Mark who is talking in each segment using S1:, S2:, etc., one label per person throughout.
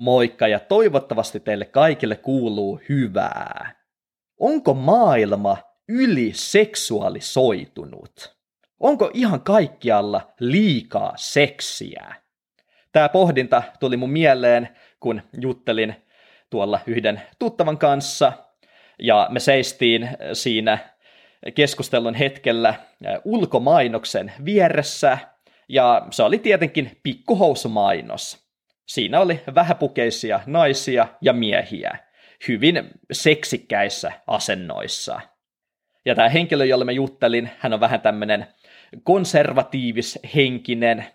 S1: Moikka ja toivottavasti teille kaikille kuuluu hyvää. Onko maailma yli seksuaalisoitunut? Onko ihan kaikkialla liikaa seksiä? Tämä pohdinta tuli mun mieleen, kun juttelin tuolla yhden tuttavan kanssa, ja me seistiin siinä keskustelun hetkellä ulkomainoksen vieressä, ja se oli tietenkin pikkuhousumainos. Siinä oli vähäpukeisia naisia ja miehiä, hyvin seksikkäissä asennoissa. Ja tämä henkilö, jolle mä juttelin, hän on vähän tämmöinen konservatiivis-henkinen,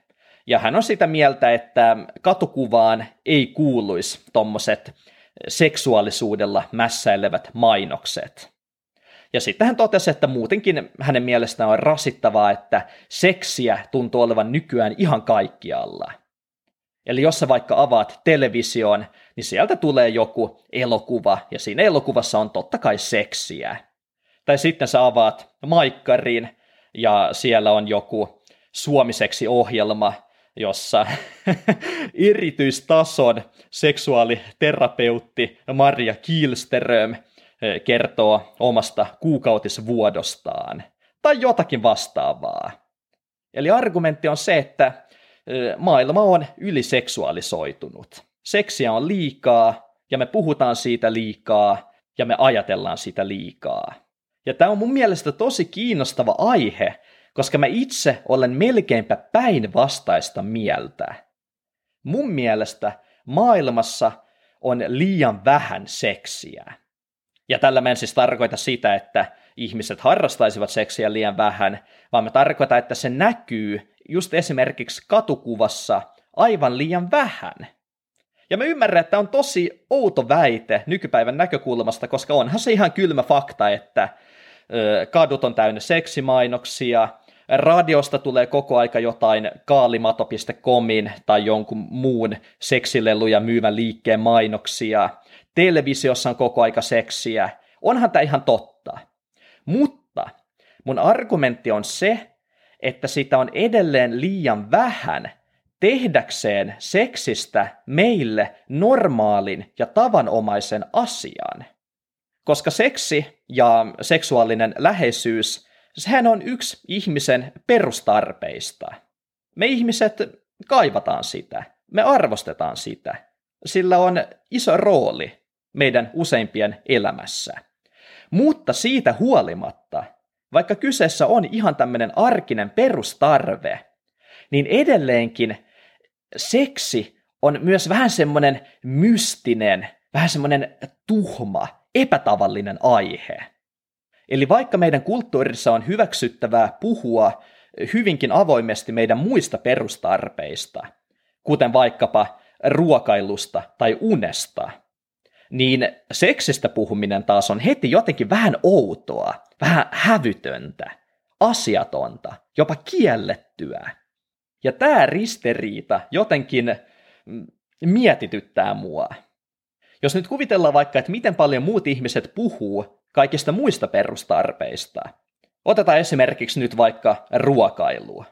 S1: ja hän on sitä mieltä, että katukuvaan ei kuuluisi tommoset seksuaalisuudella mässäilevät mainokset. Ja sitten hän totesi, että muutenkin hänen mielestään on rasittavaa, että seksiä tuntuu olevan nykyään ihan kaikkialla – Eli jos sä vaikka avaat television, niin sieltä tulee joku elokuva, ja siinä elokuvassa on totta kai seksiä. Tai sitten sä avaat maikkarin, ja siellä on joku suomiseksi ohjelma, jossa erityistason seksuaaliterapeutti Maria Kielsteröm eh, kertoo omasta kuukautisvuodostaan, tai jotakin vastaavaa. Eli argumentti on se, että maailma on yliseksuaalisoitunut. Seksiä on liikaa, ja me puhutaan siitä liikaa, ja me ajatellaan sitä liikaa. Ja tämä on mun mielestä tosi kiinnostava aihe, koska mä itse olen melkeinpä päinvastaista mieltä. Mun mielestä maailmassa on liian vähän seksiä. Ja tällä mä en siis tarkoita sitä, että ihmiset harrastaisivat seksiä liian vähän, vaan mä tarkoitan, että se näkyy just esimerkiksi katukuvassa aivan liian vähän. Ja mä ymmärrän, että on tosi outo väite nykypäivän näkökulmasta, koska onhan se ihan kylmä fakta, että kadut on täynnä seksimainoksia, radiosta tulee koko aika jotain kaalimato.comin tai jonkun muun seksileluja myyvän liikkeen mainoksia, televisiossa on koko aika seksiä, onhan tämä ihan totta. Mutta mun argumentti on se, että sitä on edelleen liian vähän tehdäkseen seksistä meille normaalin ja tavanomaisen asian. Koska seksi ja seksuaalinen läheisyys, sehän on yksi ihmisen perustarpeista. Me ihmiset kaivataan sitä, me arvostetaan sitä. Sillä on iso rooli meidän useimpien elämässä. Mutta siitä huolimatta vaikka kyseessä on ihan tämmöinen arkinen perustarve, niin edelleenkin seksi on myös vähän semmoinen mystinen, vähän semmoinen tuhma, epätavallinen aihe. Eli vaikka meidän kulttuurissa on hyväksyttävää puhua hyvinkin avoimesti meidän muista perustarpeista, kuten vaikkapa ruokailusta tai unesta – niin seksistä puhuminen taas on heti jotenkin vähän outoa, vähän hävytöntä, asiatonta, jopa kiellettyä. Ja tämä ristiriita jotenkin mm, mietityttää mua. Jos nyt kuvitellaan vaikka, että miten paljon muut ihmiset puhuu kaikista muista perustarpeista. Otetaan esimerkiksi nyt vaikka ruokailua.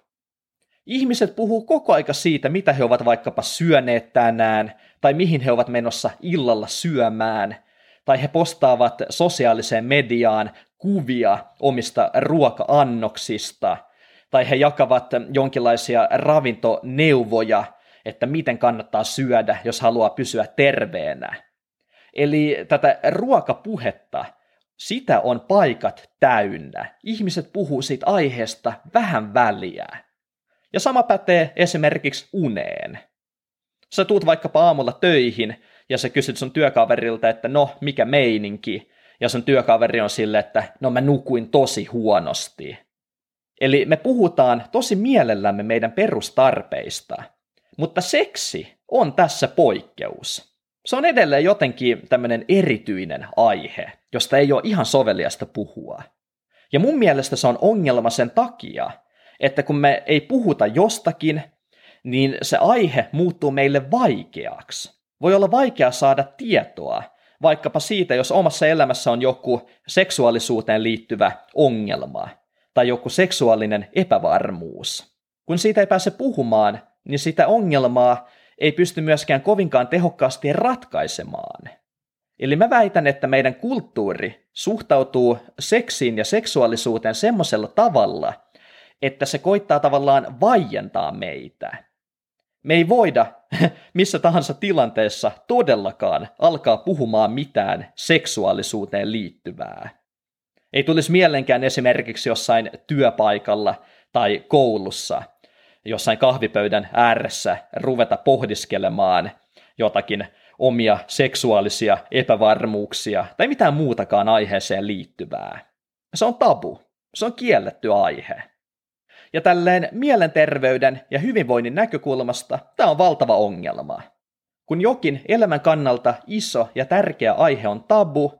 S1: Ihmiset puhuu koko aika siitä, mitä he ovat vaikkapa syöneet tänään, tai mihin he ovat menossa illalla syömään, tai he postaavat sosiaaliseen mediaan kuvia omista ruoka-annoksista, tai he jakavat jonkinlaisia ravintoneuvoja, että miten kannattaa syödä, jos haluaa pysyä terveenä. Eli tätä ruokapuhetta, sitä on paikat täynnä. Ihmiset puhuu siitä aiheesta vähän väliä. Ja sama pätee esimerkiksi uneen. Sä tuut vaikkapa aamulla töihin ja sä kysyt sun työkaverilta, että no, mikä meininki? Ja sun työkaveri on sille, että no mä nukuin tosi huonosti. Eli me puhutaan tosi mielellämme meidän perustarpeista, mutta seksi on tässä poikkeus. Se on edelleen jotenkin tämmöinen erityinen aihe, josta ei ole ihan soveliasta puhua. Ja mun mielestä se on ongelma sen takia, että kun me ei puhuta jostakin, niin se aihe muuttuu meille vaikeaksi. Voi olla vaikea saada tietoa, vaikkapa siitä, jos omassa elämässä on joku seksuaalisuuteen liittyvä ongelma tai joku seksuaalinen epävarmuus. Kun siitä ei pääse puhumaan, niin sitä ongelmaa ei pysty myöskään kovinkaan tehokkaasti ratkaisemaan. Eli mä väitän, että meidän kulttuuri suhtautuu seksiin ja seksuaalisuuteen semmoisella tavalla, että se koittaa tavallaan vaientaa meitä. Me ei voida missä tahansa tilanteessa todellakaan alkaa puhumaan mitään seksuaalisuuteen liittyvää. Ei tulisi mielenkään esimerkiksi jossain työpaikalla tai koulussa, jossain kahvipöydän ääressä ruveta pohdiskelemaan jotakin omia seksuaalisia epävarmuuksia tai mitään muutakaan aiheeseen liittyvää. Se on tabu. Se on kielletty aihe. Ja tälleen mielenterveyden ja hyvinvoinnin näkökulmasta tämä on valtava ongelma. Kun jokin elämän kannalta iso ja tärkeä aihe on tabu,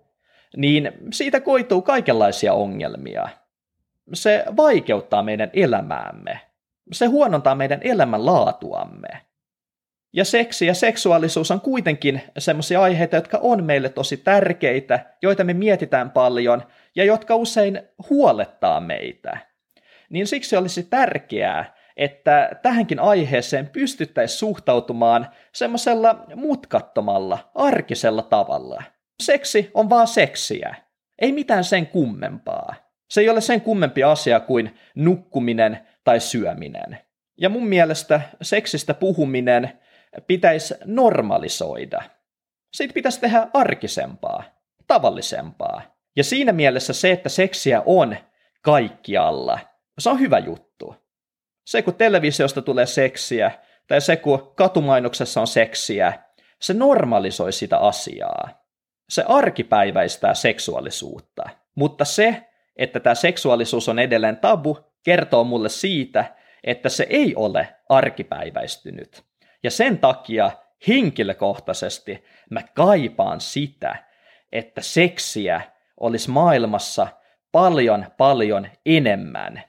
S1: niin siitä koituu kaikenlaisia ongelmia. Se vaikeuttaa meidän elämäämme. Se huonontaa meidän elämänlaatuamme. Ja seksi ja seksuaalisuus on kuitenkin sellaisia aiheita, jotka on meille tosi tärkeitä, joita me mietitään paljon ja jotka usein huolettaa meitä niin siksi olisi tärkeää, että tähänkin aiheeseen pystyttäisiin suhtautumaan semmoisella mutkattomalla, arkisella tavalla. Seksi on vaan seksiä. Ei mitään sen kummempaa. Se ei ole sen kummempi asia kuin nukkuminen tai syöminen. Ja mun mielestä seksistä puhuminen pitäisi normalisoida. Siitä pitäisi tehdä arkisempaa, tavallisempaa. Ja siinä mielessä se, että seksiä on kaikkialla – se on hyvä juttu. Se, kun televisiosta tulee seksiä, tai se, kun katumainoksessa on seksiä, se normalisoi sitä asiaa. Se arkipäiväistää seksuaalisuutta. Mutta se, että tämä seksuaalisuus on edelleen tabu, kertoo mulle siitä, että se ei ole arkipäiväistynyt. Ja sen takia henkilökohtaisesti mä kaipaan sitä, että seksiä olisi maailmassa paljon paljon enemmän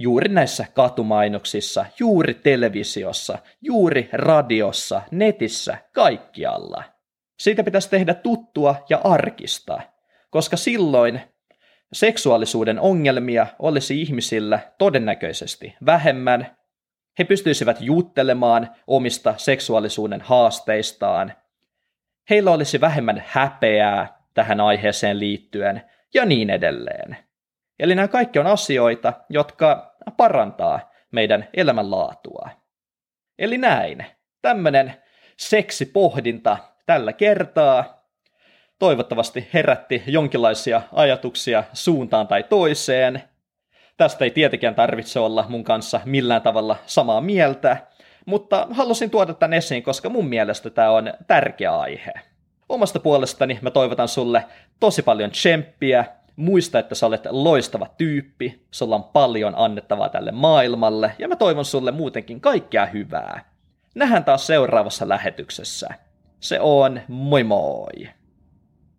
S1: juuri näissä katumainoksissa, juuri televisiossa, juuri radiossa, netissä, kaikkialla. Siitä pitäisi tehdä tuttua ja arkista, koska silloin seksuaalisuuden ongelmia olisi ihmisillä todennäköisesti vähemmän, he pystyisivät juttelemaan omista seksuaalisuuden haasteistaan, heillä olisi vähemmän häpeää tähän aiheeseen liittyen ja niin edelleen. Eli nämä kaikki on asioita, jotka parantaa meidän elämänlaatua. Eli näin. Tämmöinen seksipohdinta tällä kertaa. Toivottavasti herätti jonkinlaisia ajatuksia suuntaan tai toiseen. Tästä ei tietenkään tarvitse olla mun kanssa millään tavalla samaa mieltä, mutta halusin tuoda tämän esiin, koska mun mielestä tämä on tärkeä aihe. Omasta puolestani mä toivotan sulle tosi paljon tsemppiä Muista, että sä olet loistava tyyppi, sulla on paljon annettavaa tälle maailmalle, ja mä toivon sulle muutenkin kaikkea hyvää. Nähdään taas seuraavassa lähetyksessä. Se on moi moi!